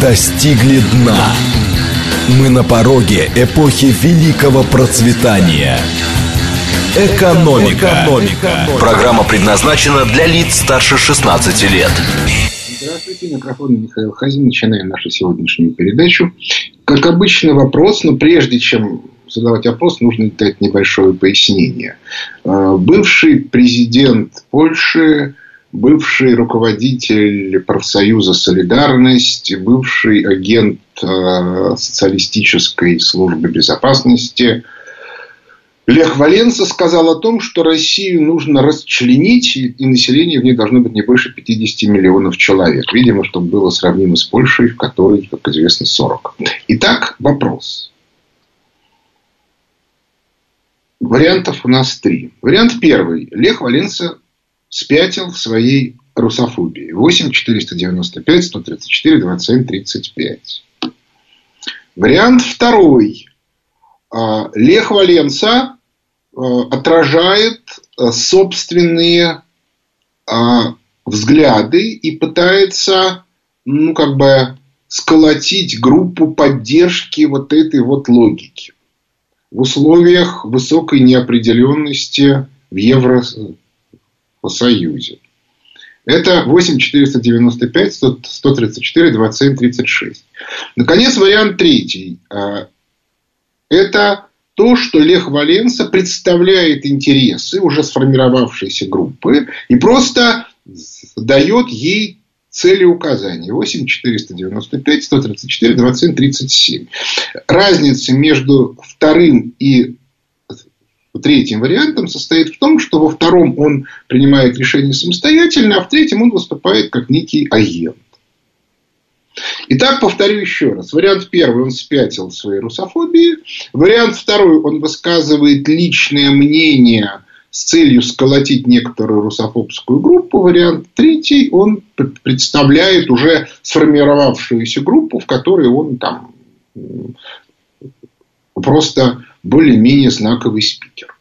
достигли дна. Мы на пороге эпохи великого процветания. Экономика. Экономика. Программа предназначена для лиц старше 16 лет. Здравствуйте, микрофон Михаил Хазин. Начинаем нашу сегодняшнюю передачу. Как обычно, вопрос, но прежде чем задавать вопрос, нужно дать небольшое пояснение. Э, бывший президент Польши бывший руководитель профсоюза «Солидарность», бывший агент э, социалистической службы безопасности Лех Валенса сказал о том, что Россию нужно расчленить, и население в ней должно быть не больше 50 миллионов человек. Видимо, чтобы было сравнимо с Польшей, в которой, как известно, 40. Итак, вопрос. Вариантов у нас три. Вариант первый. Лех Валенса спятил в своей русофобии. 8 495 134 27 35. Вариант второй. А, Лех Валенса а, отражает а, собственные взгляды и пытается, ну, как бы сколотить группу поддержки вот этой вот логики в условиях высокой неопределенности в евро Союзе. Это 8 495 134 27 36. Наконец, вариант третий. А, это то, что Лех Валенса представляет интересы уже сформировавшейся группы и просто дает ей цели указания. 8 495 134 27 37. Разница между вторым и Третьим вариантом состоит в том, что во втором он принимает решение самостоятельно, а в третьем он выступает как некий агент. Итак, повторю еще раз. Вариант первый, он спятил своей русофобии. Вариант второй, он высказывает личное мнение с целью сколотить некоторую русофобскую группу. Вариант третий, он представляет уже сформировавшуюся группу, в которой он там просто более-менее знаковый спикер,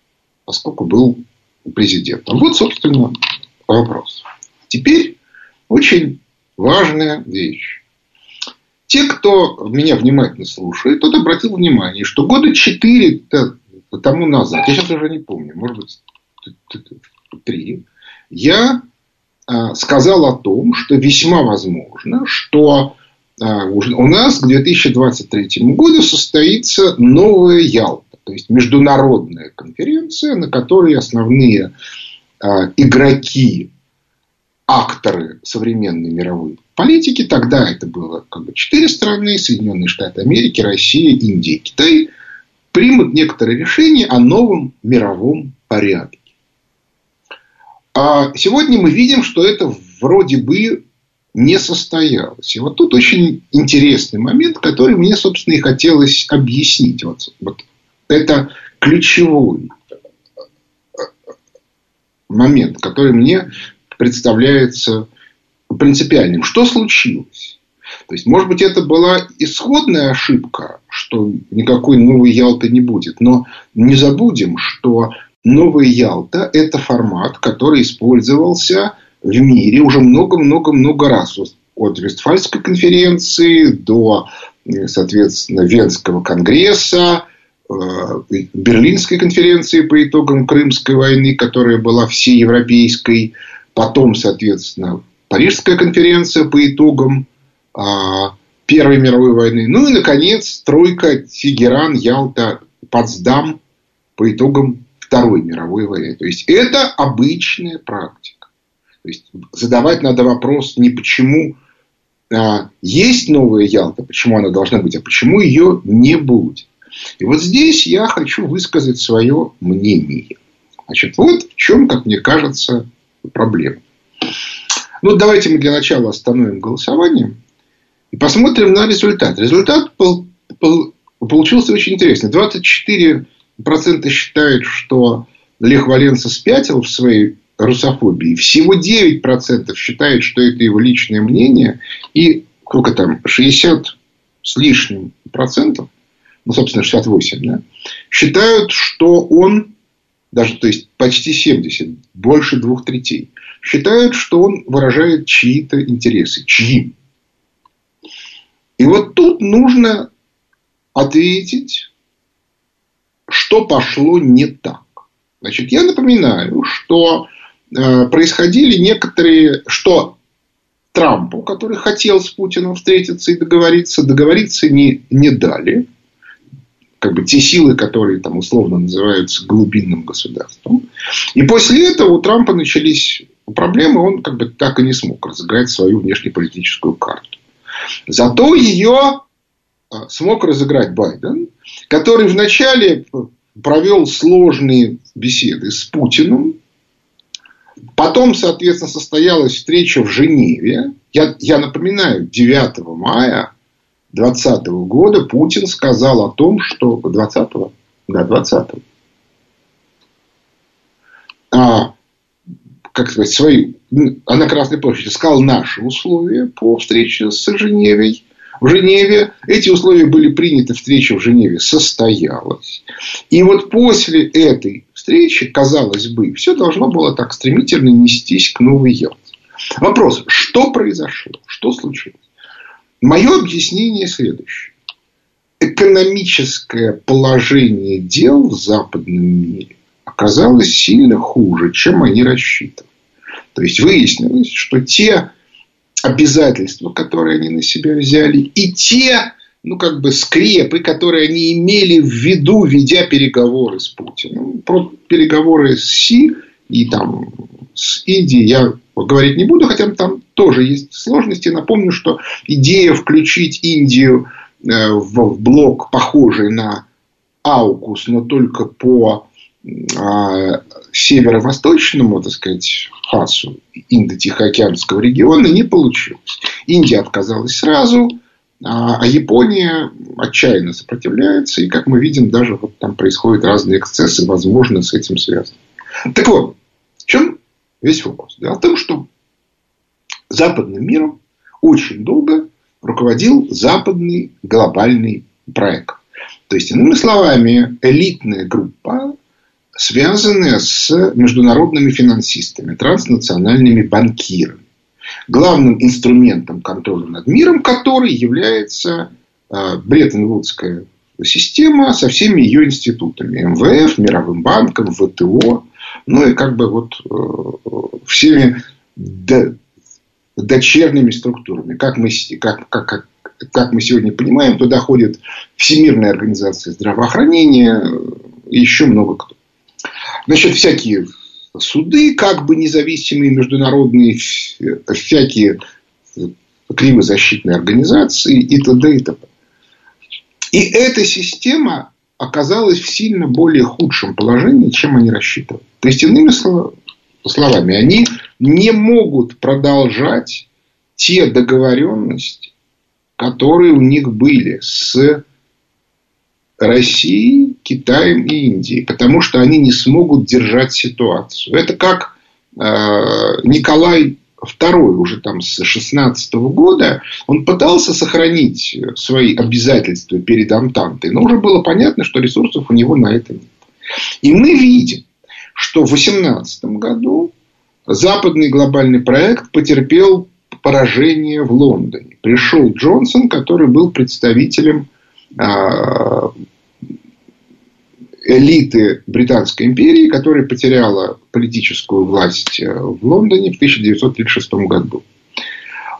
поскольку был президентом. Вот, собственно, вопрос. Теперь очень важная вещь. Те, кто меня внимательно слушает, тот обратил внимание, что года четыре тому назад, я сейчас уже не помню, может быть, три, я а, сказал о том, что весьма возможно, что а, у нас к 2023 году состоится новая Ялта. То есть международная конференция, на которой основные э, игроки, акторы современной мировой политики, тогда это было как бы четыре страны, Соединенные Штаты Америки, Россия, Индия, Китай, примут некоторые решения о новом мировом порядке. А сегодня мы видим, что это вроде бы не состоялось. И вот тут очень интересный момент, который мне, собственно, и хотелось объяснить. Вот, вот это ключевой момент, который мне представляется принципиальным. Что случилось? То есть, может быть, это была исходная ошибка, что никакой новой Ялты не будет. Но не забудем, что новая Ялта – это формат, который использовался в мире уже много-много-много раз. От Вестфальской конференции до, соответственно, Венского конгресса, Э, Берлинской конференции по итогам Крымской войны, которая была всеевропейской, потом, соответственно, Парижская конференция по итогам а, Первой мировой войны, ну и, наконец, тройка Тегеран, Ялта, Потсдам по итогам Второй мировой войны. То есть, это обычная практика. То есть, задавать надо вопрос не почему а, есть новая Ялта, почему она должна быть, а почему ее не будет. И вот здесь я хочу высказать свое мнение. Значит, вот в чем, как мне кажется, проблема. Ну, давайте мы для начала остановим голосование и посмотрим на результат. Результат получился очень интересный. 24% считают, что Лех Валенса спятил в своей русофобии. Всего 9% считают, что это его личное мнение. И сколько там, 60 с лишним процентов ну, собственно, 68, да, считают, что он, даже, то есть, почти 70, больше двух третей, считают, что он выражает чьи-то интересы. Чьи? И вот тут нужно ответить, что пошло не так. Значит, я напоминаю, что э, происходили некоторые, что Трампу, который хотел с Путиным встретиться и договориться, договориться не, не дали. Как бы те силы, которые там условно называются глубинным государством. И после этого у Трампа начались проблемы, он как бы так и не смог разыграть свою внешнеполитическую карту. Зато ее а, смог разыграть Байден, который вначале провел сложные беседы с Путиным. Потом, соответственно, состоялась встреча в Женеве. Я, я напоминаю, 9 мая 2020 года Путин сказал о том, что... 20 -го? Да, 20 -го. А, как сказать, свои... А на Красной площади сказал наши условия по встрече с Женевой в Женеве. Эти условия были приняты, встреча в Женеве состоялась. И вот после этой встречи, казалось бы, все должно было так стремительно нестись к Новой Ялте. Вопрос, что произошло? Что случилось? Мое объяснение следующее. Экономическое положение дел в западном мире оказалось сильно хуже, чем они рассчитывали. То есть выяснилось, что те обязательства, которые они на себя взяли, и те, ну, как бы скрепы, которые они имели в виду, ведя переговоры с Путиным. Про переговоры с Си и там с Индией я говорить не буду, хотя там тоже есть сложности. Напомню, что идея включить Индию э, в блок, похожий на Аукус, но только по а, северо-восточному, так сказать, фасу Индо-Тихоокеанского региона не получилось. Индия отказалась сразу, а, а Япония отчаянно сопротивляется. И, как мы видим, даже вот там происходят разные эксцессы, возможно, с этим связаны. Так вот, в чем весь вопрос? Дело в том, что западным миром очень долго руководил западный глобальный проект. То есть, иными словами, элитная группа связанные с международными финансистами, транснациональными банкирами. Главным инструментом контроля над миром, который является а, Бреттон-Вудская система со всеми ее институтами. МВФ, Мировым банком, ВТО. Ну и как бы вот э, всеми дочерними структурами. Как мы, как, как, как, как мы сегодня понимаем, туда ходит Всемирная организация здравоохранения и еще много кто. Значит, всякие суды, как бы независимые международные, всякие кривозащитные организации и т.д. и т.п. И эта система оказалась в сильно более худшем положении, чем они рассчитывали. То есть, иными словами, они не могут продолжать те договоренности, которые у них были с Россией, Китаем и Индией, потому что они не смогут держать ситуацию. Это как э, Николай II уже там с 16 года, он пытался сохранить свои обязательства перед Антантой, но уже было понятно, что ресурсов у него на это нет. И мы видим, что в 18 году западный глобальный проект потерпел поражение в Лондоне. Пришел Джонсон, который был представителем а, элиты Британской империи, которая потеряла политическую власть э, в Лондоне в 1936 году.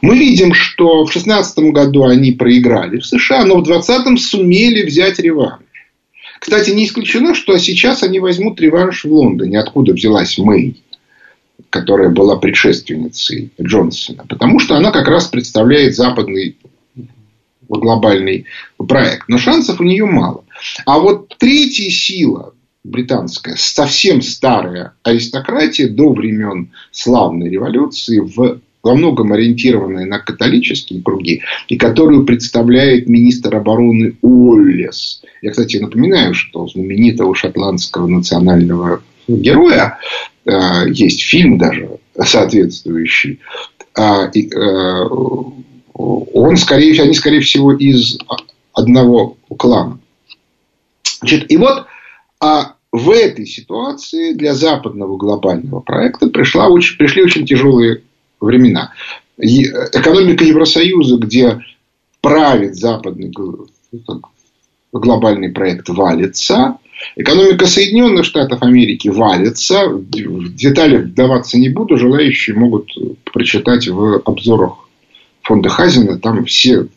Мы видим, что в 16 году они проиграли в США, но в 20-м сумели взять реванш. Кстати, не исключено, что сейчас они возьмут реванш в Лондоне, откуда взялась Мэй, которая была предшественницей Джонсона. Потому что она как раз представляет западный глобальный проект. Но шансов у нее мало. А вот третья сила британская, совсем старая аристократия до времен славной революции, в, во многом ориентированная на католические круги, и которую представляет министр обороны Уоллес. Я, кстати, напоминаю, что знаменитого шотландского национального героя э, есть фильм даже соответствующий. Э, э, он, скорее, они, скорее всего, из одного клана. Значит, и вот а в этой ситуации для западного глобального проекта пришла очень, пришли очень тяжелые времена. Экономика Евросоюза, где правит западный глобальный проект валится, экономика Соединенных Штатов Америки валится, в детали вдаваться не буду, желающие могут прочитать в обзорах фонда Хазина, там все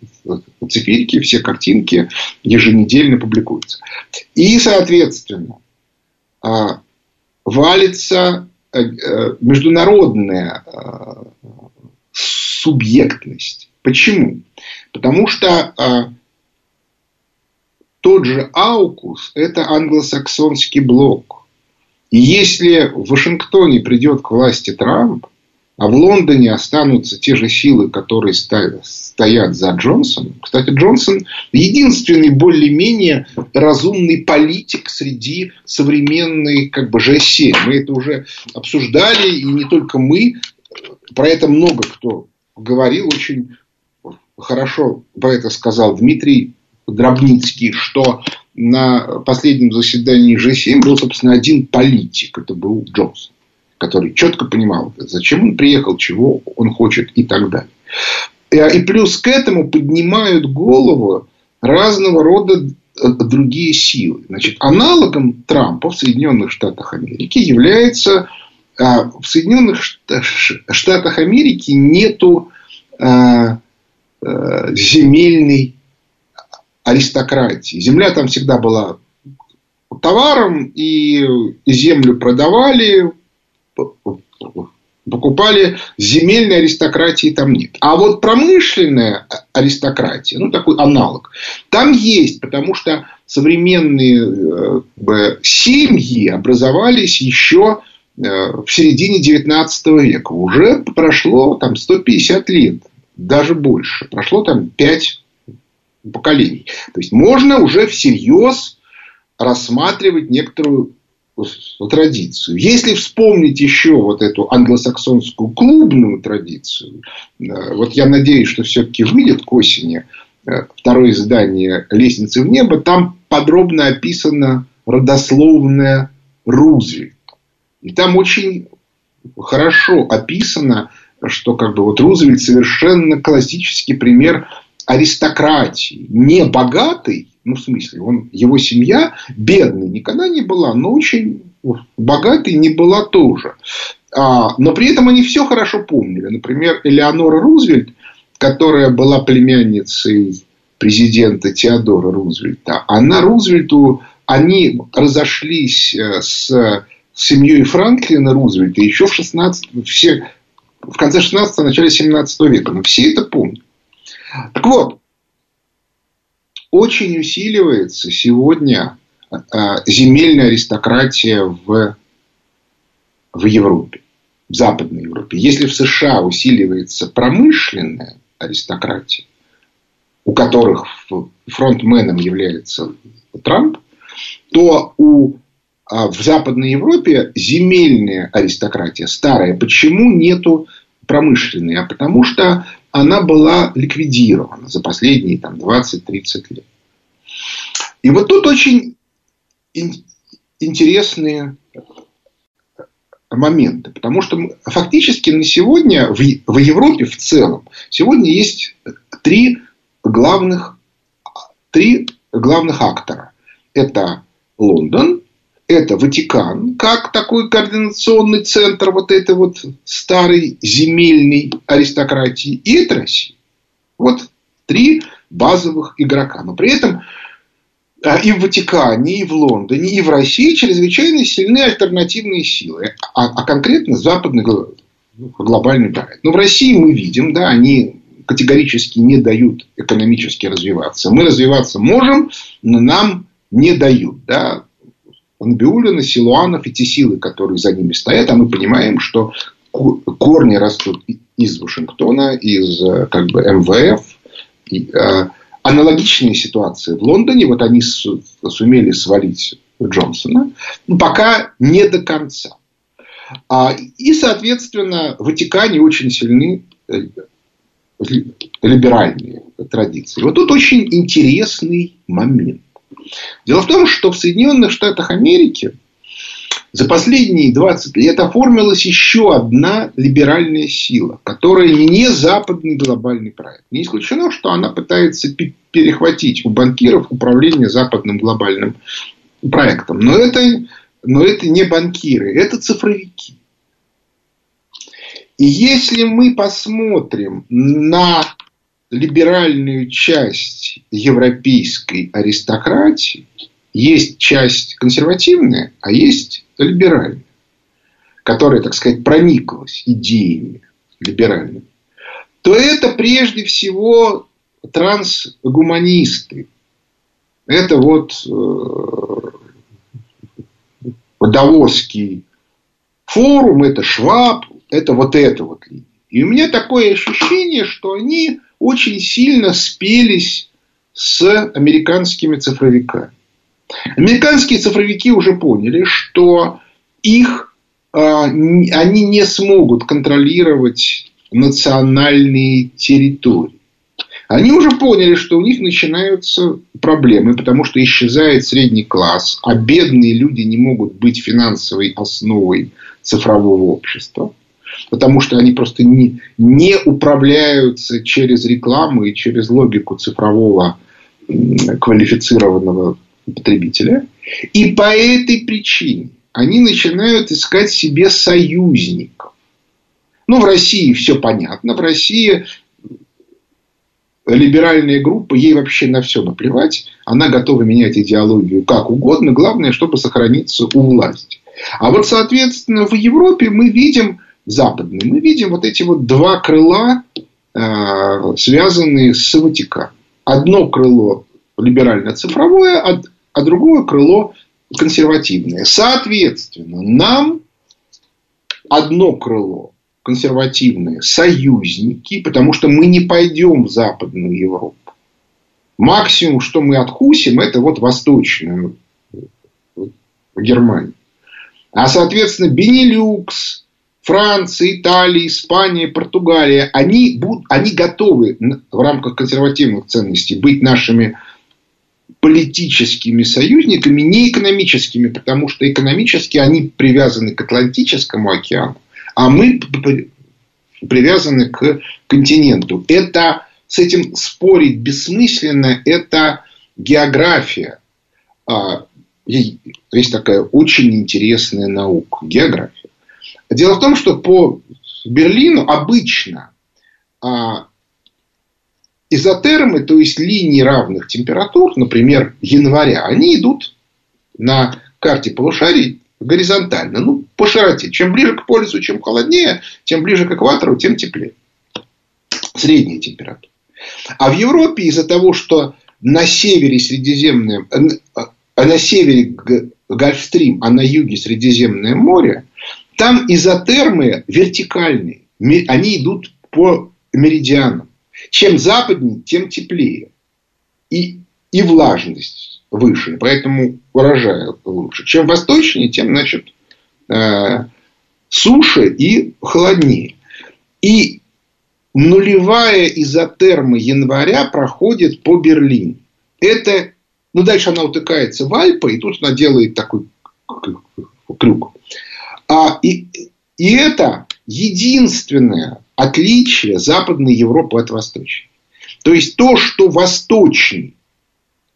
циферки, все картинки еженедельно публикуются. И, соответственно, а, валится э, э, международная а, субъектность. Почему? Потому что а, тот же Аукус – это англосаксонский блок. И если в Вашингтоне придет к власти Трамп, а в Лондоне останутся те же силы, которые стоят за Джонсоном. Кстати, Джонсон единственный более-менее разумный политик среди современной как бы, G7. Мы это уже обсуждали, и не только мы. Про это много кто говорил. Очень хорошо про это сказал Дмитрий Дробницкий, что на последнем заседании G7 был, собственно, один политик. Это был Джонсон который четко понимал, зачем он приехал, чего он хочет и так далее. Э, и плюс к этому поднимают голову разного рода э, другие силы. Значит, аналогом Трампа в Соединенных Штатах Америки является а, в Соединенных Штатах Америки нету а, а, земельной аристократии. Земля там всегда была товаром, и землю продавали, покупали земельной аристократии там нет. А вот промышленная аристократия, ну такой аналог, там есть, потому что современные э, семьи образовались еще э, в середине 19 века. Уже прошло там 150 лет, даже больше. Прошло там 5 поколений. То есть можно уже всерьез рассматривать некоторую традицию. Если вспомнить еще вот эту англосаксонскую клубную традицию, э, вот я надеюсь, что все-таки выйдет к осени э, второе издание «Лестницы в небо», там подробно описана родословная Рузвельт. И там очень хорошо описано, что как бы вот Рузвельт совершенно классический пример аристократии. Не богатый, ну, в смысле, он, его семья бедной никогда не была, но очень богатой не была тоже. А, но при этом они все хорошо помнили. Например, Элеонора Рузвельт, которая была племянницей президента Теодора Рузвельта, она Рузвельту, они разошлись э, с семьей Франклина Рузвельта еще в 16, все, в конце 16 начале 17 века. Но все это помнят. Так вот, очень усиливается сегодня а, земельная аристократия в, в Европе, в Западной Европе. Если в США усиливается промышленная аристократия, у которых фронтменом является Трамп, то у, а, в Западной Европе земельная аристократия старая. Почему нету промышленной? А потому что она была ликвидирована за последние там, 20-30 лет. И вот тут очень интересные моменты. Потому что фактически на сегодня в, в Европе в целом сегодня есть три главных, три главных актора. Это Лондон, это Ватикан, как такой координационный центр вот этой вот старой земельной аристократии, и это Россия. Вот три базовых игрока. Но при этом а, и в Ватикане, и в Лондоне, и в России чрезвычайно сильны альтернативные силы, а, а конкретно западный глобальный проект. Но в России мы видим, да, они категорически не дают экономически развиваться. Мы развиваться можем, но нам не дают. Да. Набиулина, Силуанов и те силы, которые за ними стоят, а мы понимаем, что корни растут из Вашингтона, из как бы МВФ. И, э, аналогичные ситуации в Лондоне. Вот они сумели свалить Джонсона. Пока не до конца. А, и, соответственно, в Ватикане очень сильны э, либеральные традиции. Вот тут очень интересный момент. Дело в том, что в Соединенных Штатах Америки за последние 20 лет оформилась еще одна либеральная сила, которая не западный глобальный проект. Не исключено, что она пытается перехватить у банкиров управление западным глобальным проектом. Но это, но это не банкиры, это цифровики. И если мы посмотрим на либеральную часть европейской аристократии, есть часть консервативная, а есть либеральная, которая, так сказать, прониклась идеями либеральными, то это прежде всего трансгуманисты. Это вот э, Давосский форум, это Шваб, это вот это вот. И у меня такое ощущение, что они очень сильно спелись с американскими цифровиками. Американские цифровики уже поняли, что их а, они не смогут контролировать национальные территории. Они уже поняли, что у них начинаются проблемы, потому что исчезает средний класс, а бедные люди не могут быть финансовой основой цифрового общества, потому что они просто не, не управляются через рекламу и через логику цифрового квалифицированного потребителя. И по этой причине они начинают искать себе союзников. Ну, в России все понятно. В России либеральная группа, ей вообще на все наплевать. Она готова менять идеологию как угодно. Главное, чтобы сохраниться у власти. А вот, соответственно, в Европе мы видим, западной, мы видим вот эти вот два крыла, э, связанные с Ватиканом. Одно крыло либерально-цифровое, а, а другое крыло консервативное. Соответственно, нам одно крыло консервативные союзники, потому что мы не пойдем в Западную Европу. Максимум, что мы откусим, это вот Восточную Германию. А, соответственно, Бенилюкс, Франция, Италия, Испания, Португалия, они, будут, они готовы в рамках консервативных ценностей быть нашими политическими союзниками, не экономическими, потому что экономически они привязаны к Атлантическому океану, а мы привязаны к континенту. Это с этим спорить бессмысленно, это география. А, есть такая очень интересная наука – география. Дело в том, что по Берлину обычно а, изотермы, то есть линии равных температур, например, января, они идут на карте полушарий горизонтально, ну, по широте. Чем ближе к полюсу, чем холоднее, тем ближе к экватору, тем теплее. Средняя температура. А в Европе из-за того, что на севере Средиземное, а на севере Гольфстрим, а на юге Средиземное море, там изотермы вертикальные. Они идут по меридианам. Чем западнее, тем теплее. И, и влажность выше. Поэтому урожай лучше. Чем восточнее, тем, значит, э, суше и холоднее. И нулевая изотерма января проходит по Берлину. Это, ну, дальше она утыкается в Альпы, и тут она делает такой крюк. А, и, и это единственное отличие Западной Европы от Восточной. То есть то, что восточный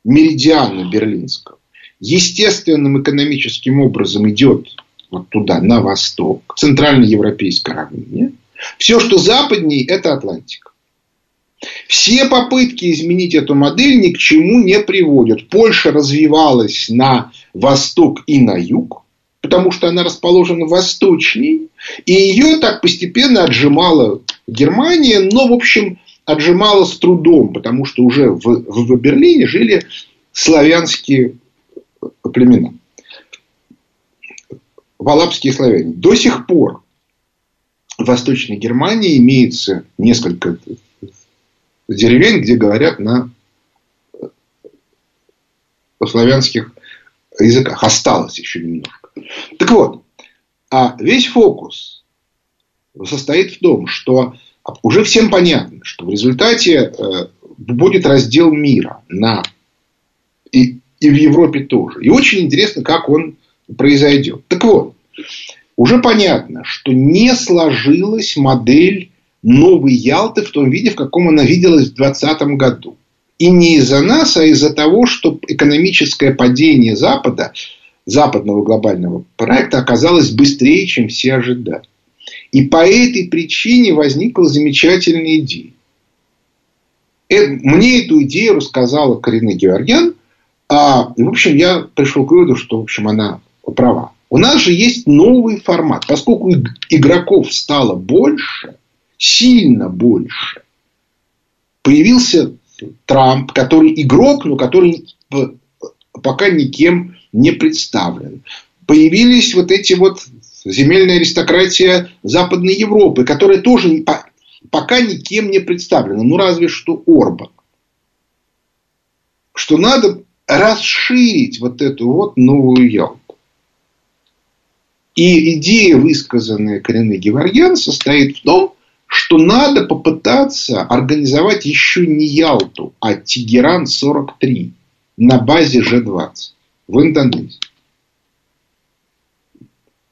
меридиана Берлинского естественным экономическим образом идет вот туда, на восток, к центральноевропейской равнине. Все, что западнее, это Атлантика. Все попытки изменить эту модель ни к чему не приводят. Польша развивалась на восток и на юг, потому что она расположена восточней, и ее так постепенно отжимала Германия, но, в общем, отжимала с трудом, потому что уже в, в Берлине жили славянские племена. Валапские славяне. До сих пор в Восточной Германии имеется несколько деревень, где говорят на славянских языках. Осталось еще немножко. Так вот, а весь фокус состоит в том, что уже всем понятно, что в результате э, будет раздел мира на и, и в Европе тоже. И очень интересно, как он произойдет. Так вот, уже понятно, что не сложилась модель новой Ялты в том виде, в каком она виделась в 2020 году. И не из-за нас, а из-за того, что экономическое падение Запада, западного глобального проекта оказалось быстрее, чем все ожидали. И по этой причине возникла замечательная идея. Э, мне эту идею рассказала Карина Георгян. А, и, в общем, я пришел к выводу, что, в общем, она права. У нас же есть новый формат. Поскольку игроков стало больше, сильно больше, появился Трамп, который игрок, но который пока никем не представлен. Появились вот эти вот земельная аристократия Западной Европы, которая тоже пока никем не представлена. Ну, разве что Орбан. Что надо расширить вот эту вот новую Ялту. И идея, высказанная Кариной Геворгян, состоит в том, что надо попытаться организовать еще не Ялту, а Тегеран-43 на базе Ж-20 в Индонезии.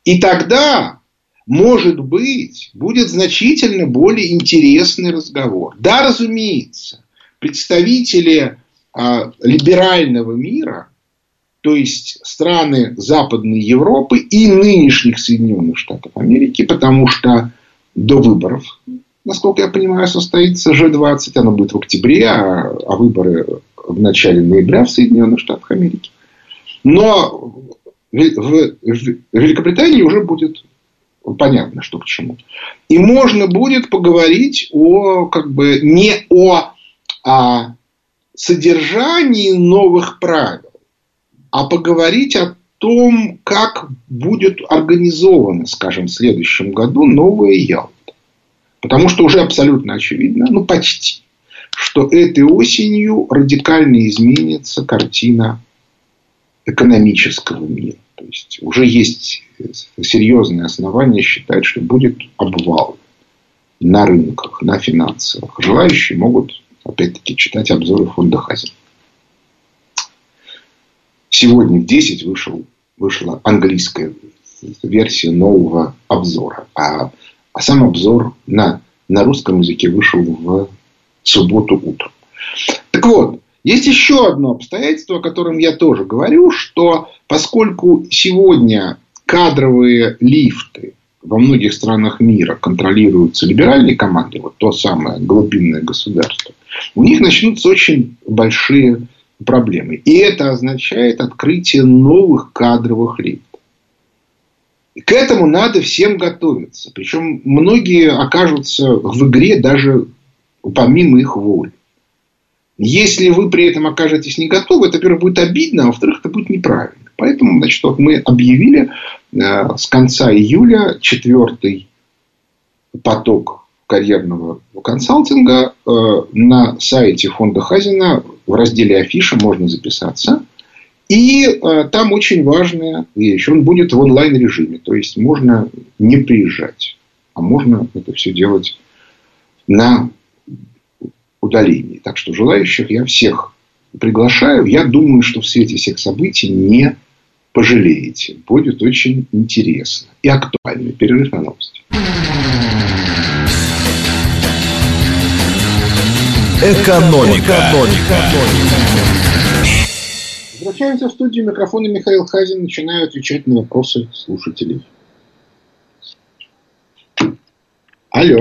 И тогда, может быть, будет значительно более интересный разговор. Да, разумеется, представители а, либерального мира, то есть страны Западной Европы и нынешних Соединенных Штатов Америки, потому что до выборов, насколько я понимаю, состоится G20, оно будет в октябре, а, а выборы в начале ноября в Соединенных Штатах Америки. Но в, Великобритании уже будет понятно, что к чему. И можно будет поговорить о, как бы, не о, о содержании новых правил, а поговорить о том, как будет организована, скажем, в следующем году новая Ялта. Потому что уже абсолютно очевидно, ну почти, что этой осенью радикально изменится картина экономического мира. То есть уже есть серьезные основания считать, что будет обвал на рынках, на финансовых. Желающие могут, опять-таки, читать обзоры фонда Хазин. Сегодня в 10 вышел, вышла английская версия нового обзора. А, а сам обзор на, на русском языке вышел в субботу утром. Так вот, есть еще одно обстоятельство, о котором я тоже говорю, что поскольку сегодня кадровые лифты во многих странах мира контролируются либеральной командой, вот то самое глубинное государство, у них начнутся очень большие проблемы. И это означает открытие новых кадровых лифтов. И к этому надо всем готовиться. Причем многие окажутся в игре даже помимо их воли. Если вы при этом окажетесь не готовы, это, во-первых, будет обидно, а во-вторых, это будет неправильно. Поэтому, значит, вот мы объявили э, с конца июля четвертый поток карьерного консалтинга э, на сайте фонда Хазина в разделе афиша можно записаться. И э, там очень важная вещь. Он будет в онлайн режиме. То есть можно не приезжать. А можно это все делать на удалении. Так что желающих я всех приглашаю. Я думаю, что в свете всех событий не пожалеете. Будет очень интересно и актуально. Перерыв на новости. Экономика. Экономика. Возвращаемся в студию. Микрофон и Михаил Хазин. Начинаю отвечать на вопросы слушателей. Алло.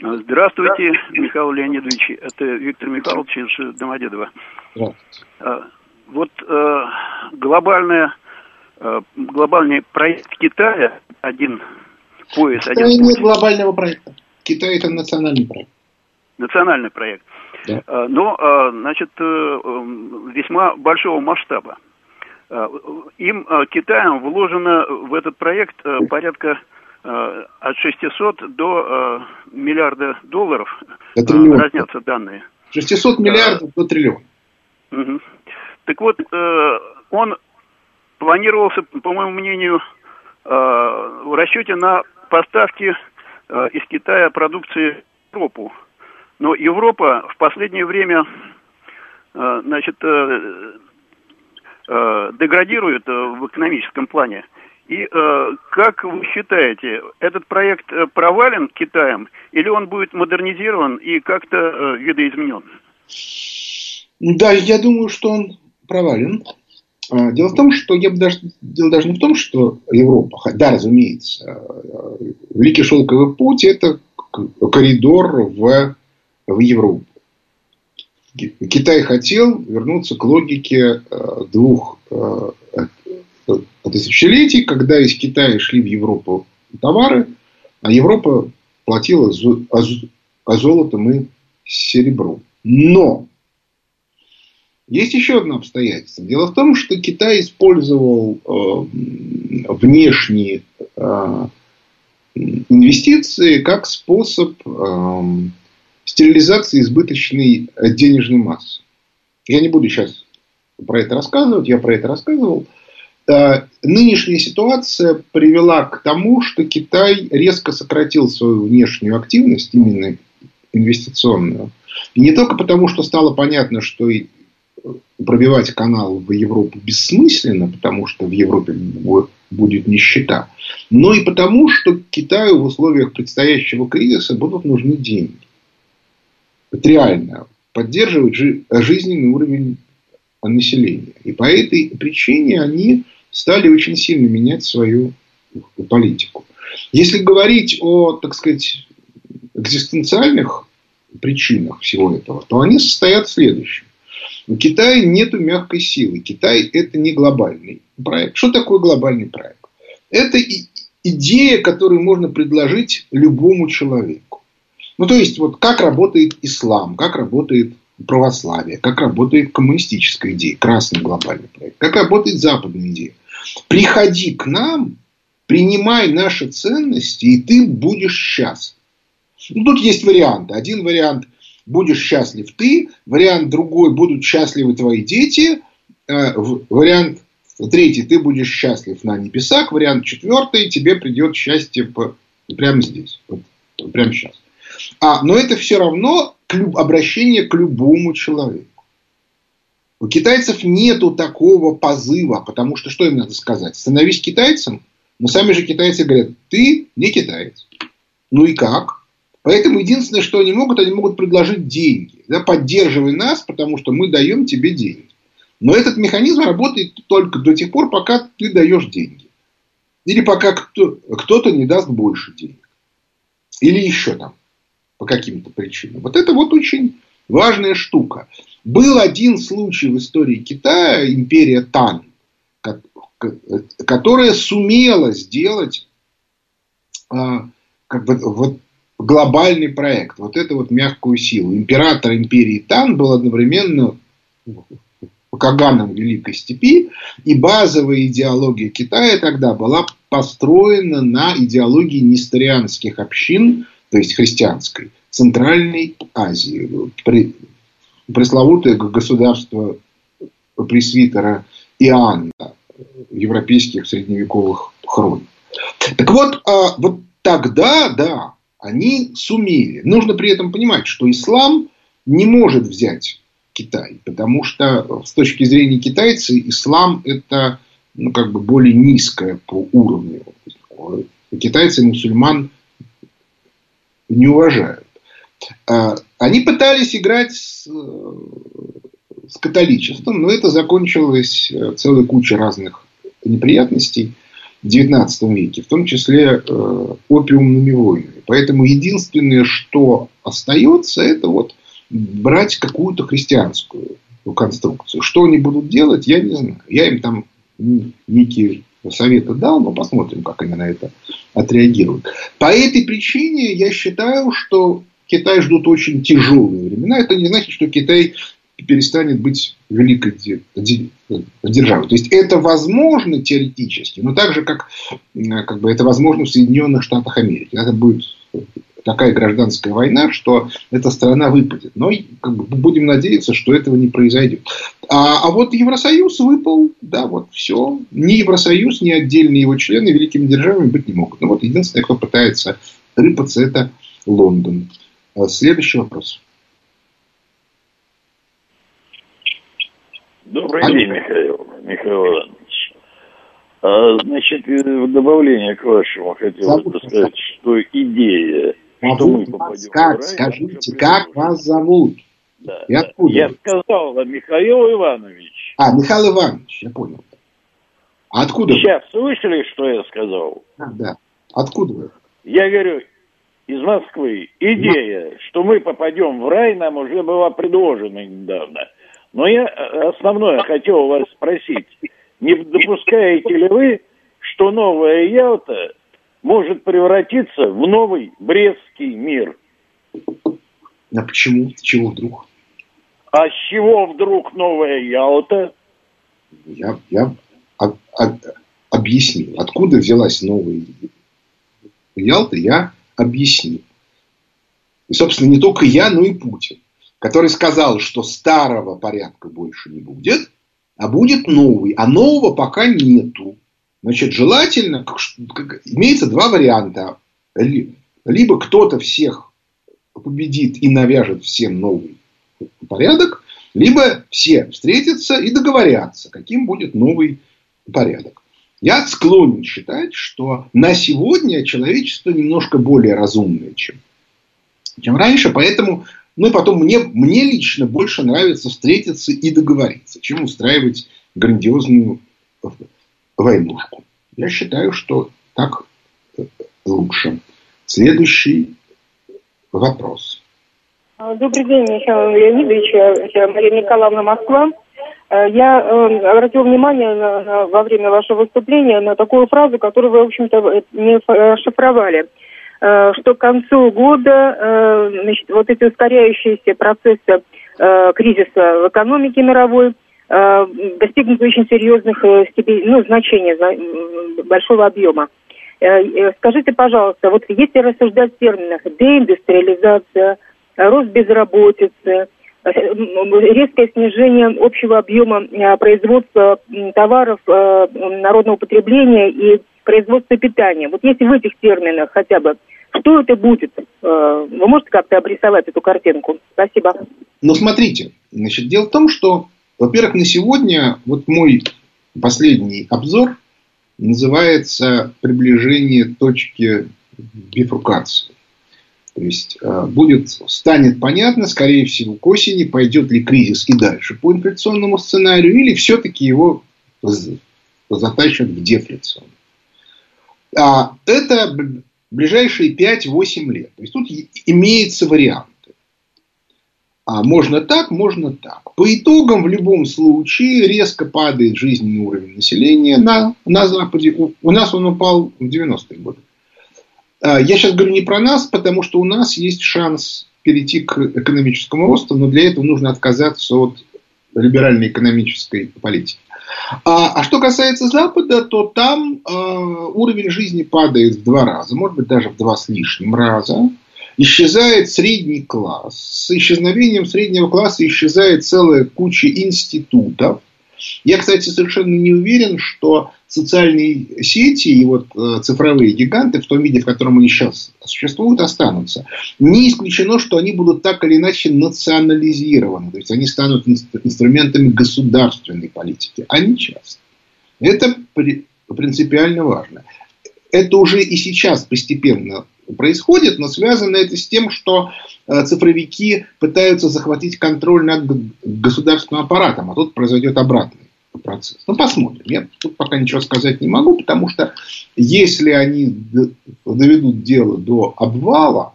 Здравствуйте, Михаил Леонидович. Это Виктор Михайлович из Домодедова. Здравствуйте. А, вот э, глобальная, э, глобальный проект Китая, один пояс, Китай один нет глобального проекта. Китай это национальный проект. Национальный проект. Да. А, но, а, значит, э, весьма большого масштаба. А, им, Китаем, вложено в этот проект порядка от 600 до э, миллиарда долларов до триллиона. разнятся данные. 600 миллиардов до триллиона. Угу. Так вот, э, он планировался, по моему мнению, в расчете на поставки из Китая продукции в Европу. Но Европа в последнее время значит, э, деградирует э, в экономическом плане. И э, как вы считаете, этот проект э, провален Китаем или он будет модернизирован и как-то э, видоизменен? Да, я думаю, что он провален. А, дело в том, что я бы даже дело даже не в том, что Европа, да, разумеется, э, Великий Шелковый путь это коридор в, в Европу. Китай хотел вернуться к логике э, двух тысячелетий, когда из Китая шли в Европу товары, а Европа платила золотом и серебром. Но есть еще одно обстоятельство. Дело в том, что Китай использовал э, внешние э, инвестиции как способ э, стерилизации избыточной денежной массы. Я не буду сейчас про это рассказывать, я про это рассказывал. Э, нынешняя ситуация привела к тому, что Китай резко сократил свою внешнюю активность, именно инвестиционную. И не только потому, что стало понятно, что пробивать канал в Европу бессмысленно, потому что в Европе будет нищета, но и потому, что Китаю в условиях предстоящего кризиса будут нужны деньги. Это реально поддерживать жизненный уровень населения. И по этой причине они стали очень сильно менять свою политику. Если говорить о, так сказать, экзистенциальных причинах всего этого, то они состоят в следующем. У Китая нет мягкой силы. Китай это не глобальный проект. Что такое глобальный проект? Это идея, которую можно предложить любому человеку. Ну, то есть, вот как работает ислам, как работает православие, как работает коммунистическая идея, красный глобальный проект, как работает западная идея. Приходи к нам, принимай наши ценности, и ты будешь счастлив. Ну, тут есть варианты. Один вариант будешь счастлив ты, вариант другой, будут счастливы твои дети, э, вариант третий, ты будешь счастлив на небесах, вариант четвертый, тебе придет счастье прямо здесь, прямо сейчас. А, но это все равно обращение к любому человеку. У китайцев нету такого позыва, потому что что им надо сказать? Становись китайцем, но сами же китайцы говорят, ты не китаец. Ну и как? Поэтому единственное, что они могут, они могут предложить деньги. Да, поддерживай нас, потому что мы даем тебе деньги. Но этот механизм работает только до тех пор, пока ты даешь деньги. Или пока кто, кто-то не даст больше денег. Или еще там по каким-то причинам. Вот это вот очень важная штука. Был один случай в истории Китая, империя Тан, которая сумела сделать а, как бы, вот глобальный проект, вот эту вот мягкую силу. Император империи Тан был одновременно Каганом Великой Степи, и базовая идеология Китая тогда была построена на идеологии несторианских общин, то есть христианской, Центральной Азии. Пресловутое государство пресвитера Иоанна европейских средневековых хроник. Так вот, а, вот тогда, да, они сумели. Нужно при этом понимать, что ислам не может взять Китай, потому что с точки зрения китайцев ислам это ну, как бы более низкое по уровню. Китайцы мусульман не уважают. А, они пытались играть с, с католичеством, но это закончилось целой кучей разных неприятностей. XIX веке, в том числе э, опиумными войнами. Поэтому единственное, что остается, это вот брать какую-то христианскую конструкцию. Что они будут делать, я не знаю. Я им там некие советы дал, но посмотрим, как они на это отреагируют. По этой причине я считаю, что Китай ждут очень тяжелые времена. Это не значит, что Китай перестанет быть великой державой. То есть это возможно теоретически, но так же, как, как бы это возможно в Соединенных Штатах Америки. Это будет такая гражданская война, что эта страна выпадет. Но как бы, будем надеяться, что этого не произойдет. А, а вот Евросоюз выпал, да, вот все. Ни Евросоюз, ни отдельные его члены великими державами быть не могут. Ну вот единственное, кто пытается рыпаться, это Лондон. Следующий вопрос. Добрый а день, Михаил, Михаил Иванович. А, значит, в добавление к вашему хотелось бы сказать, что идея, зовут что мы попадем как? рай... Скажите, как вас зовут? Да, и откуда? Я сказал, Михаил Иванович. А, Михаил Иванович, я понял. А откуда Сейчас вы? слышали, что я сказал? А, да. Откуда вы? Я говорю, из Москвы. Идея, что мы попадем в рай, нам уже была предложена недавно. Но я э, основное хотел у вас спросить. Не допускаете ли вы, что новая Ялта может превратиться в новый Брестский мир? А почему? С чего вдруг? А с чего вдруг новая Ялта? Я, я об, об, объяснил. Откуда взялась новая Ялта, я объяснил. И, собственно, не только я, но и Путин, который сказал, что старого порядка больше не будет, а будет новый. А нового пока нету. Значит, желательно, имеется два варианта. Либо кто-то всех победит и навяжет всем новый порядок, либо все встретятся и договорятся, каким будет новый порядок. Я склонен считать, что на сегодня человечество немножко более разумное, чем, чем раньше. Поэтому, ну потом мне, мне лично больше нравится встретиться и договориться, чем устраивать грандиозную войнушку. Я считаю, что так лучше. Следующий вопрос. Добрый день, Михаил Леонидович. Мария Николаевна, Москва. Э, я э, обратил внимание на, на, во время вашего выступления на такую фразу, которую вы, в общем-то, э, не расшифровали, что к концу года значит, вот эти ускоряющиеся процессы кризиса в экономике мировой достигнут очень серьезных степеней, ну, значений, большого объема. Скажите, пожалуйста, вот если рассуждать в терминах деиндустриализация, рост безработицы, резкое снижение общего объема э, производства товаров э, народного потребления и производства питания. Вот если в этих терминах хотя бы, что это будет? Вы можете как-то обрисовать эту картинку? Спасибо. Ну, смотрите, значит, дело в том, что, во-первых, на сегодня вот мой последний обзор называется «Приближение точки бифуркации». То есть э, будет, станет понятно, скорее всего, к осени, пойдет ли кризис и дальше по инфляционному сценарию, или все-таки его затащат в дефляционный. А это ближайшие 5-8 лет. То есть тут имеются варианты. А можно так, можно так. По итогам в любом случае резко падает жизненный уровень населения на, на Западе. У, у нас он упал в 90-е годы. А, я сейчас говорю не про нас, потому что у нас есть шанс перейти к экономическому росту, но для этого нужно отказаться от либеральной экономической политики. А, а что касается Запада, то там э, уровень жизни падает в два раза, может быть даже в два с лишним раза. Исчезает средний класс. С исчезновением среднего класса исчезает целая куча институтов. Я, кстати, совершенно не уверен, что социальные сети и вот э, цифровые гиганты в том виде, в котором они сейчас существуют, останутся. Не исключено, что они будут так или иначе национализированы. То есть они станут инструментами государственной политики, а не частной. Это принципиально важно. Это уже и сейчас постепенно происходит, но связано это с тем, что э, цифровики пытаются захватить контроль над государственным аппаратом, а тут произойдет обратное процесс. Ну, посмотрим. Я тут пока ничего сказать не могу, потому что если они доведут дело до обвала,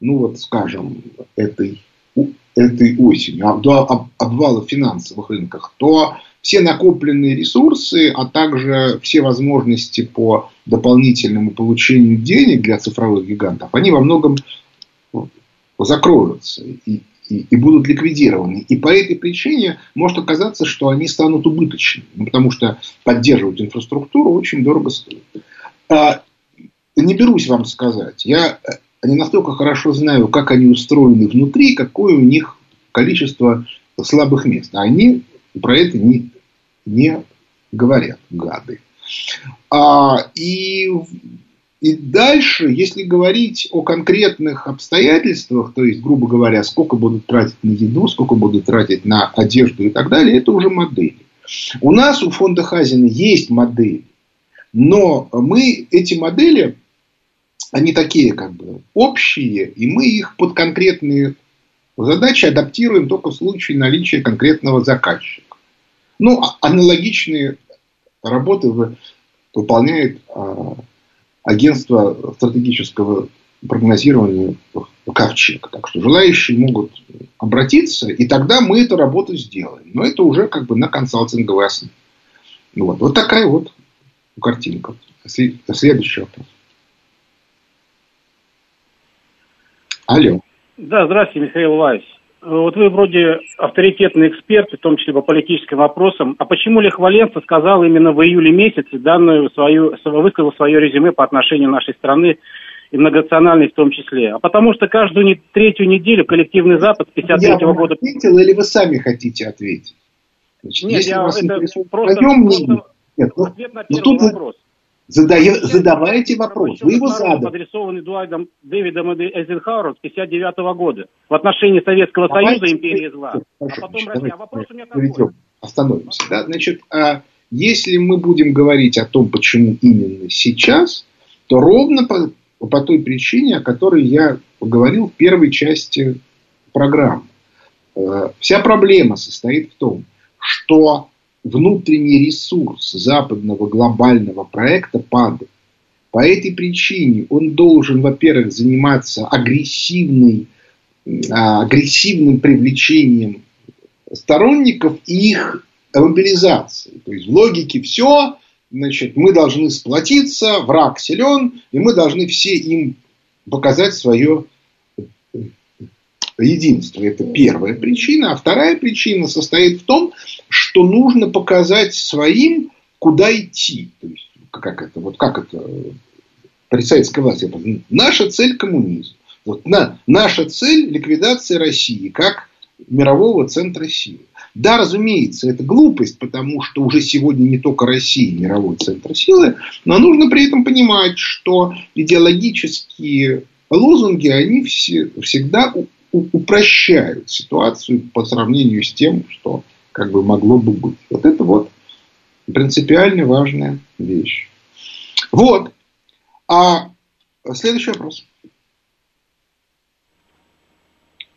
ну вот, скажем, этой, этой осенью, а до обвала в финансовых рынках, то все накопленные ресурсы, а также все возможности по дополнительному получению денег для цифровых гигантов, они во многом закроются. И, и, и будут ликвидированы. И по этой причине может оказаться, что они станут убыточными, ну, потому что поддерживать инфраструктуру очень дорого стоит. А, не берусь вам сказать. Я не настолько хорошо знаю, как они устроены внутри, какое у них количество слабых мест. А они про это не, не говорят, гады. А, и и дальше, если говорить о конкретных обстоятельствах, то есть, грубо говоря, сколько будут тратить на еду, сколько будут тратить на одежду и так далее, это уже модели. У нас у фонда Хазина есть модели, но мы эти модели, они такие как бы общие, и мы их под конкретные задачи адаптируем только в случае наличия конкретного заказчика. Ну, а аналогичные работы выполняет а, агентство стратегического прогнозирования Ковчег. Так что желающие могут обратиться, и тогда мы эту работу сделаем. Но это уже как бы на консалтинговой основе. Вот, вот такая вот картинка. Следующий вопрос. Алло. Да, здравствуйте, Михаил Вайс. Вот вы вроде авторитетный эксперт, в том числе по политическим вопросам. А почему Лех Валенца сказал именно в июле месяце данную свою, высказал свое резюме по отношению нашей страны и многонациональной в том числе? А потому что каждую не, третью неделю коллективный Запад с 53 -го года... ответил или вы сами хотите ответить? Значит, Нет, я, это просто, просто Нет, ну, ответ на ну, первый вопрос. Задаю, задавайте вопрос. Вы его задали. Адресованный Дуайдом Дэвидом Эйзенхауэром с 59 -го года в отношении Советского давайте, Союза империи зла. Хорошо, а потом значит, Россия. А вопрос у меня такой. Остановимся. Да? Значит, а если мы будем говорить о том, почему именно сейчас, то ровно по, по той причине, о которой я говорил в первой части программы. Э, вся проблема состоит в том, что внутренний ресурс западного глобального проекта падает. По этой причине он должен, во-первых, заниматься агрессивной, а, агрессивным привлечением сторонников и их мобилизацией. То есть в логике все, значит, мы должны сплотиться, враг силен, и мы должны все им показать свое единство. Это первая причина. А вторая причина состоит в том, что нужно показать своим, куда идти. То есть, как это, вот как это при советской власти. Наша цель коммунизм. Вот, на, наша цель ликвидация России как мирового центра силы. Да, разумеется, это глупость, потому что уже сегодня не только Россия мировой центр силы, но нужно при этом понимать, что идеологические лозунги, они все, всегда упрощают ситуацию по сравнению с тем, что как бы могло бы быть. Вот это вот принципиально важная вещь. Вот. А следующий вопрос.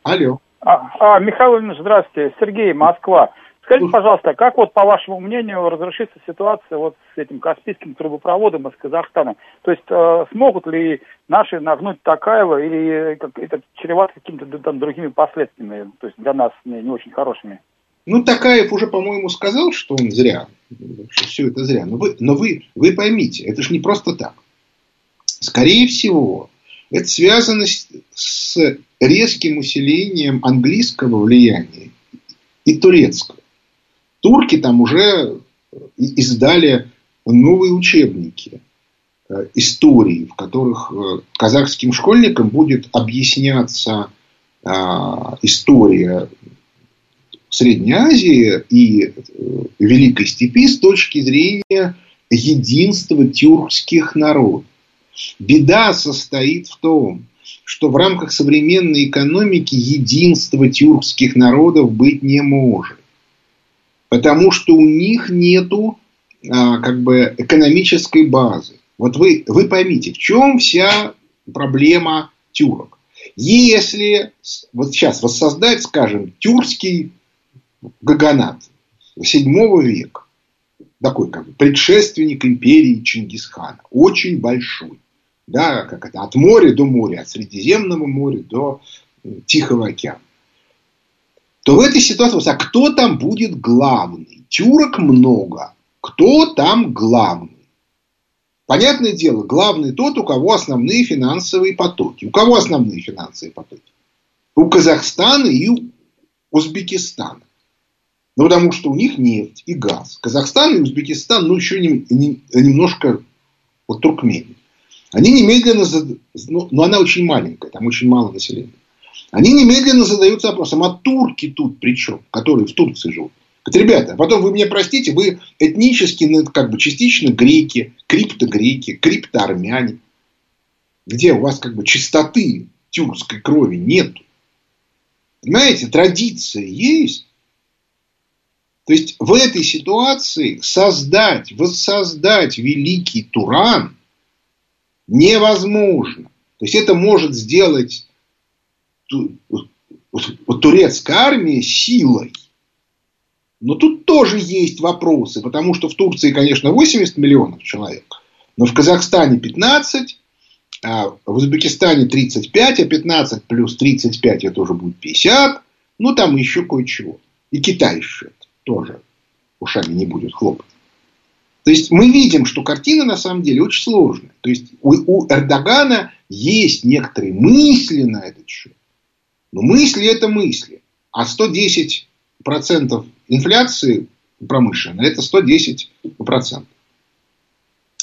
Алло. А, а, Михаил Ильич, здравствуйте. Сергей, Москва. Скажите, пожалуйста, как вот по вашему мнению разрешится ситуация вот с этим Каспийским трубопроводом из Казахстана? То есть э, смогут ли наши нагнуть Такаева или как, это чревато какими-то там другими последствиями, то есть для нас не, не очень хорошими? Ну, Такаев уже, по-моему, сказал, что он зря, что все это зря. Но вы, но вы, вы поймите, это же не просто так. Скорее всего, это связано с, резким усилением английского влияния и турецкого турки там уже издали новые учебники э, истории, в которых э, казахским школьникам будет объясняться э, история Средней Азии и Великой Степи с точки зрения единства тюркских народов. Беда состоит в том, что в рамках современной экономики единства тюркских народов быть не может. Потому что у них нету а, как бы экономической базы. Вот вы, вы поймите, в чем вся проблема тюрок. Если вот сейчас воссоздать, скажем, тюркский гаганат 7 века, такой как бы предшественник империи Чингисхана, очень большой, да, как это, от моря до моря, от Средиземного моря до Тихого океана то в этой ситуации, а кто там будет главный? Тюрок много. Кто там главный? Понятное дело, главный тот, у кого основные финансовые потоки. У кого основные финансовые потоки? У Казахстана и у Узбекистана. Ну, потому что у них нефть и газ. Казахстан и Узбекистан, ну, еще не, не, немножко вот Туркмения. Они немедленно, ну, но она очень маленькая, там очень мало населения. Они немедленно задаются вопросом, а турки тут при чем, которые в Турции живут? Говорят, ребята, потом вы меня простите, вы этнически, ну, как бы частично греки, криптогреки, криптоармяне. где у вас как бы чистоты тюркской крови нет. Понимаете, традиция есть. То есть в этой ситуации создать, воссоздать великий Туран невозможно. То есть это может сделать турецкая армия силой. Но тут тоже есть вопросы, потому что в Турции, конечно, 80 миллионов человек, но в Казахстане 15, а в Узбекистане 35, а 15 плюс 35 это уже будет 50, ну там еще кое-чего. И Китай еще тоже ушами не будет хлопать. То есть мы видим, что картина на самом деле очень сложная. То есть у, у Эрдогана есть некоторые мысли на этот счет. Но мысли это мысли. А 110% инфляции промышленной это 110%.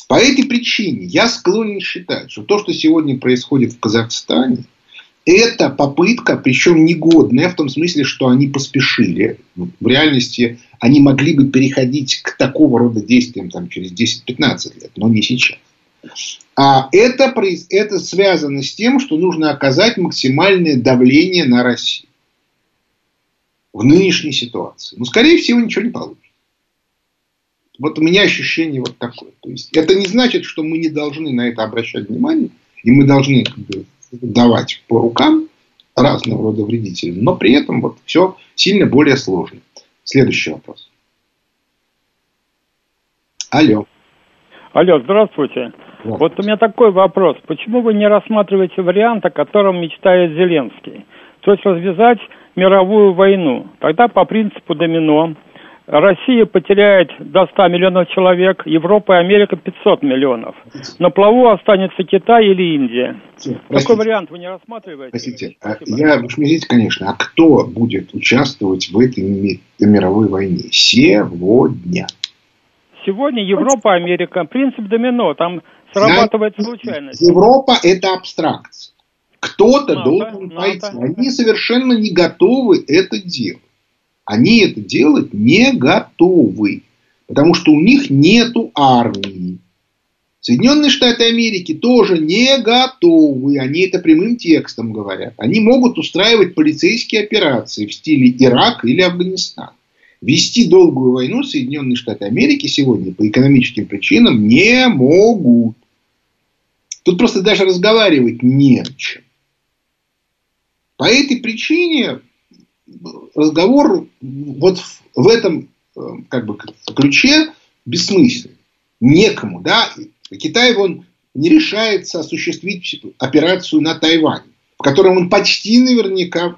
По этой причине я склонен считать, что то, что сегодня происходит в Казахстане, это попытка, причем негодная, в том смысле, что они поспешили. В реальности они могли бы переходить к такого рода действиям там, через 10-15 лет, но не сейчас. А это, это связано с тем, что нужно оказать максимальное давление на Россию в нынешней ситуации. Но, скорее всего, ничего не получится. Вот у меня ощущение вот такое. То есть, это не значит, что мы не должны на это обращать внимание, и мы должны как бы, давать по рукам разного рода вредителям, но при этом вот все сильно более сложно. Следующий вопрос. Алло. Алло, здравствуйте. Вот. вот у меня такой вопрос. Почему вы не рассматриваете вариант, о котором мечтает Зеленский? То есть развязать мировую войну. Тогда по принципу домино Россия потеряет до 100 миллионов человек, Европа и Америка 500 миллионов. На плаву останется Китай или Индия. Простите. Такой вариант вы не рассматриваете? Простите, а я, уж извините, конечно, а кто будет участвовать в этой мировой войне сегодня? Сегодня Европа, Америка, принцип домино, там срабатывает случайность. Европа это абстракция. Кто-то НАТО, должен пойти. Они совершенно не готовы это делать. Они это делать не готовы. Потому что у них нету армии. Соединенные Штаты Америки тоже не готовы. Они это прямым текстом говорят. Они могут устраивать полицейские операции в стиле Ирак или Афганистан. Вести долгую войну Соединенные Штаты Америки сегодня по экономическим причинам не могут. Тут просто даже разговаривать не о чем. По этой причине разговор вот в этом э, как бы, ключе бессмысленный. Некому. Да? Китай он не решается осуществить операцию на Тайвань, в которой он почти наверняка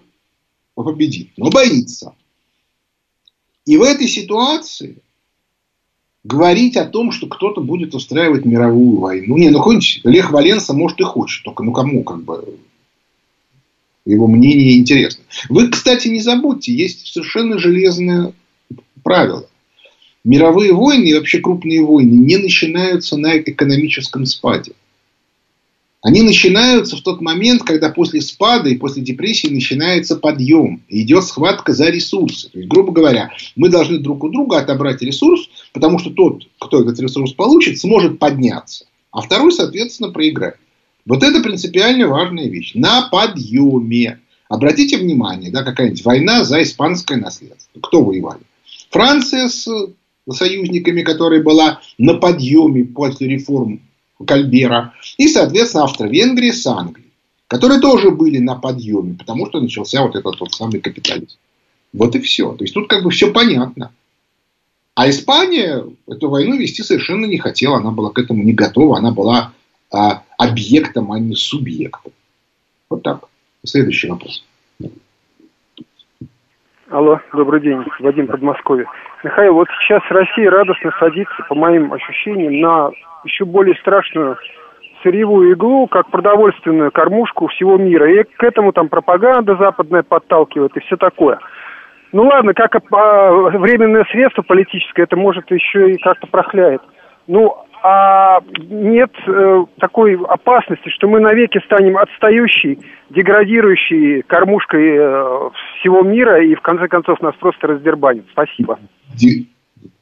победит, но боится. И в этой ситуации говорить о том, что кто-то будет устраивать мировую войну. Не, ну хоть Лех Валенса может и хочет, только ну кому как бы его мнение интересно. Вы, кстати, не забудьте, есть совершенно железное правило. Мировые войны и вообще крупные войны не начинаются на экономическом спаде. Они начинаются в тот момент, когда после спада и после депрессии начинается подъем. И идет схватка за ресурсы. То есть, грубо говоря, мы должны друг у друга отобрать ресурс, потому что тот, кто этот ресурс получит, сможет подняться. А второй, соответственно, проиграет. Вот это принципиально важная вещь. На подъеме. Обратите внимание, да, какая-нибудь война за испанское наследство. Кто воевали? Франция с союзниками, которая была на подъеме после реформ Кальбера. И, соответственно, Австро-Венгрия с Англией. Которые тоже были на подъеме, потому что начался вот этот тот самый капитализм. Вот и все. То есть тут как бы все понятно. А Испания эту войну вести совершенно не хотела. Она была к этому не готова. Она была а, объектом, а не субъектом. Вот так. Следующий вопрос. Алло, добрый день, Вадим Подмосковье. Михаил, вот сейчас Россия радостно садится, по моим ощущениям, на еще более страшную сырьевую иглу, как продовольственную кормушку всего мира. И к этому там пропаганда западная подталкивает и все такое. Ну ладно, как а, временное средство политическое, это может еще и как-то прохляет. Ну, а нет э, такой опасности, что мы навеки станем отстающей, деградирующей кормушкой э, всего мира и в конце концов нас просто раздербанят. Спасибо.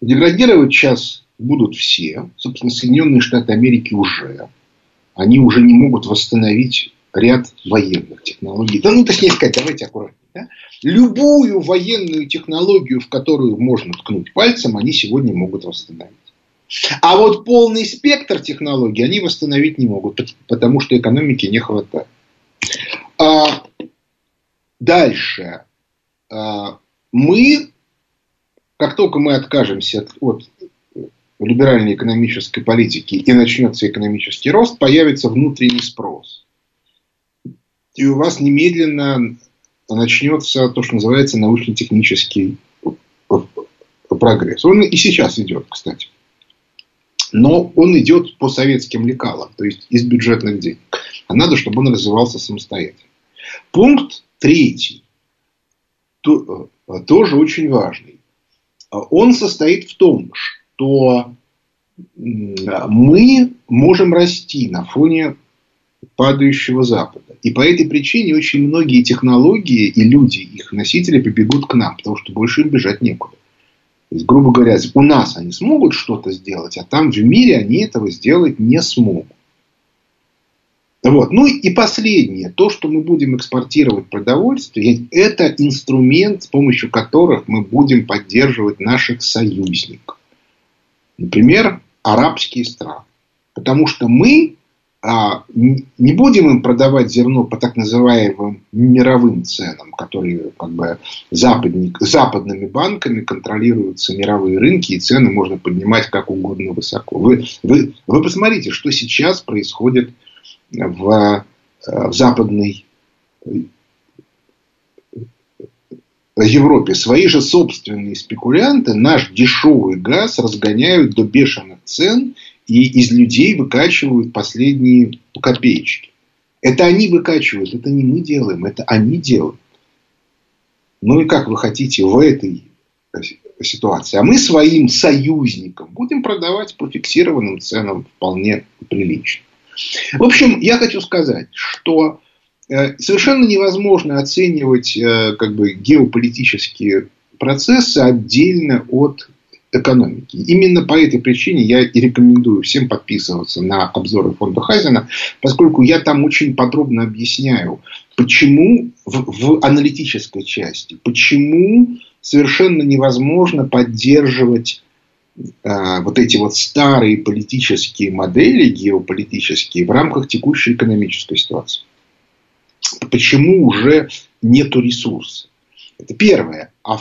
Деградировать сейчас будут все. Собственно, Соединенные Штаты Америки уже. они уже не могут восстановить ряд военных технологий. Да, ну, точнее сказать, давайте аккуратнее. Да? Любую военную технологию, в которую можно ткнуть пальцем, они сегодня могут восстановить. А вот полный спектр технологий они восстановить не могут, потому что экономики не хватает. А дальше. А, мы, как только мы откажемся от либеральной экономической политики и начнется экономический рост, появится внутренний спрос. И у вас немедленно начнется то, что называется научно-технический прогресс. Он и сейчас идет, кстати. Но он идет по советским лекалам, то есть из бюджетных денег. А надо, чтобы он развивался самостоятельно. Пункт третий, то, тоже очень важный. Он состоит в том, что мы можем расти на фоне падающего Запада. И по этой причине очень многие технологии и люди, их носители, побегут к нам, потому что больше им бежать некуда. То есть, грубо говоря, у нас они смогут что-то сделать, а там в мире они этого сделать не смогут. Вот. Ну и последнее. То, что мы будем экспортировать продовольствие, это инструмент, с помощью которых мы будем поддерживать наших союзников. Например, арабские страны. Потому что мы не будем им продавать зерно по так называемым мировым ценам, которые как бы западник, западными банками контролируются мировые рынки, и цены можно поднимать как угодно высоко. Вы, вы, вы посмотрите, что сейчас происходит в, э, в западной Европе. Свои же собственные спекулянты наш дешевый газ разгоняют до бешеных цен и из людей выкачивают последние копеечки. Это они выкачивают, это не мы делаем, это они делают. Ну и как вы хотите в этой ситуации? А мы своим союзникам будем продавать по фиксированным ценам вполне прилично. В общем, я хочу сказать, что э, совершенно невозможно оценивать э, как бы, геополитические процессы отдельно от экономики. Именно по этой причине я и рекомендую всем подписываться на обзоры фонда Хайзена, поскольку я там очень подробно объясняю, почему в, в аналитической части, почему совершенно невозможно поддерживать э, вот эти вот старые политические модели геополитические в рамках текущей экономической ситуации. Почему уже нету ресурсов? Это первое. А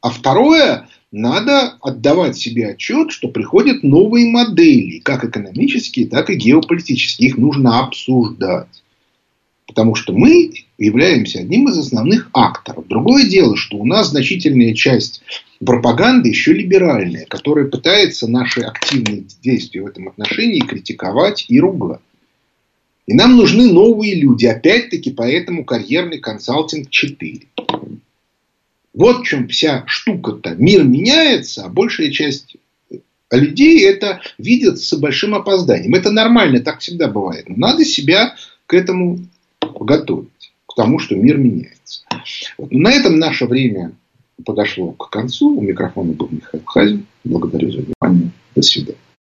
а второе, надо отдавать себе отчет, что приходят новые модели, как экономические, так и геополитические. Их нужно обсуждать. Потому что мы являемся одним из основных акторов. Другое дело, что у нас значительная часть пропаганды еще либеральная, которая пытается наши активные действия в этом отношении критиковать и ругать. И нам нужны новые люди. Опять-таки, поэтому карьерный консалтинг 4. Вот в чем вся штука-то. Мир меняется, а большая часть людей это видят с большим опозданием. Это нормально, так всегда бывает. Но надо себя к этому готовить, к тому, что мир меняется. Вот. На этом наше время подошло к концу. У микрофона был Михаил Хазин. Благодарю за внимание. До свидания.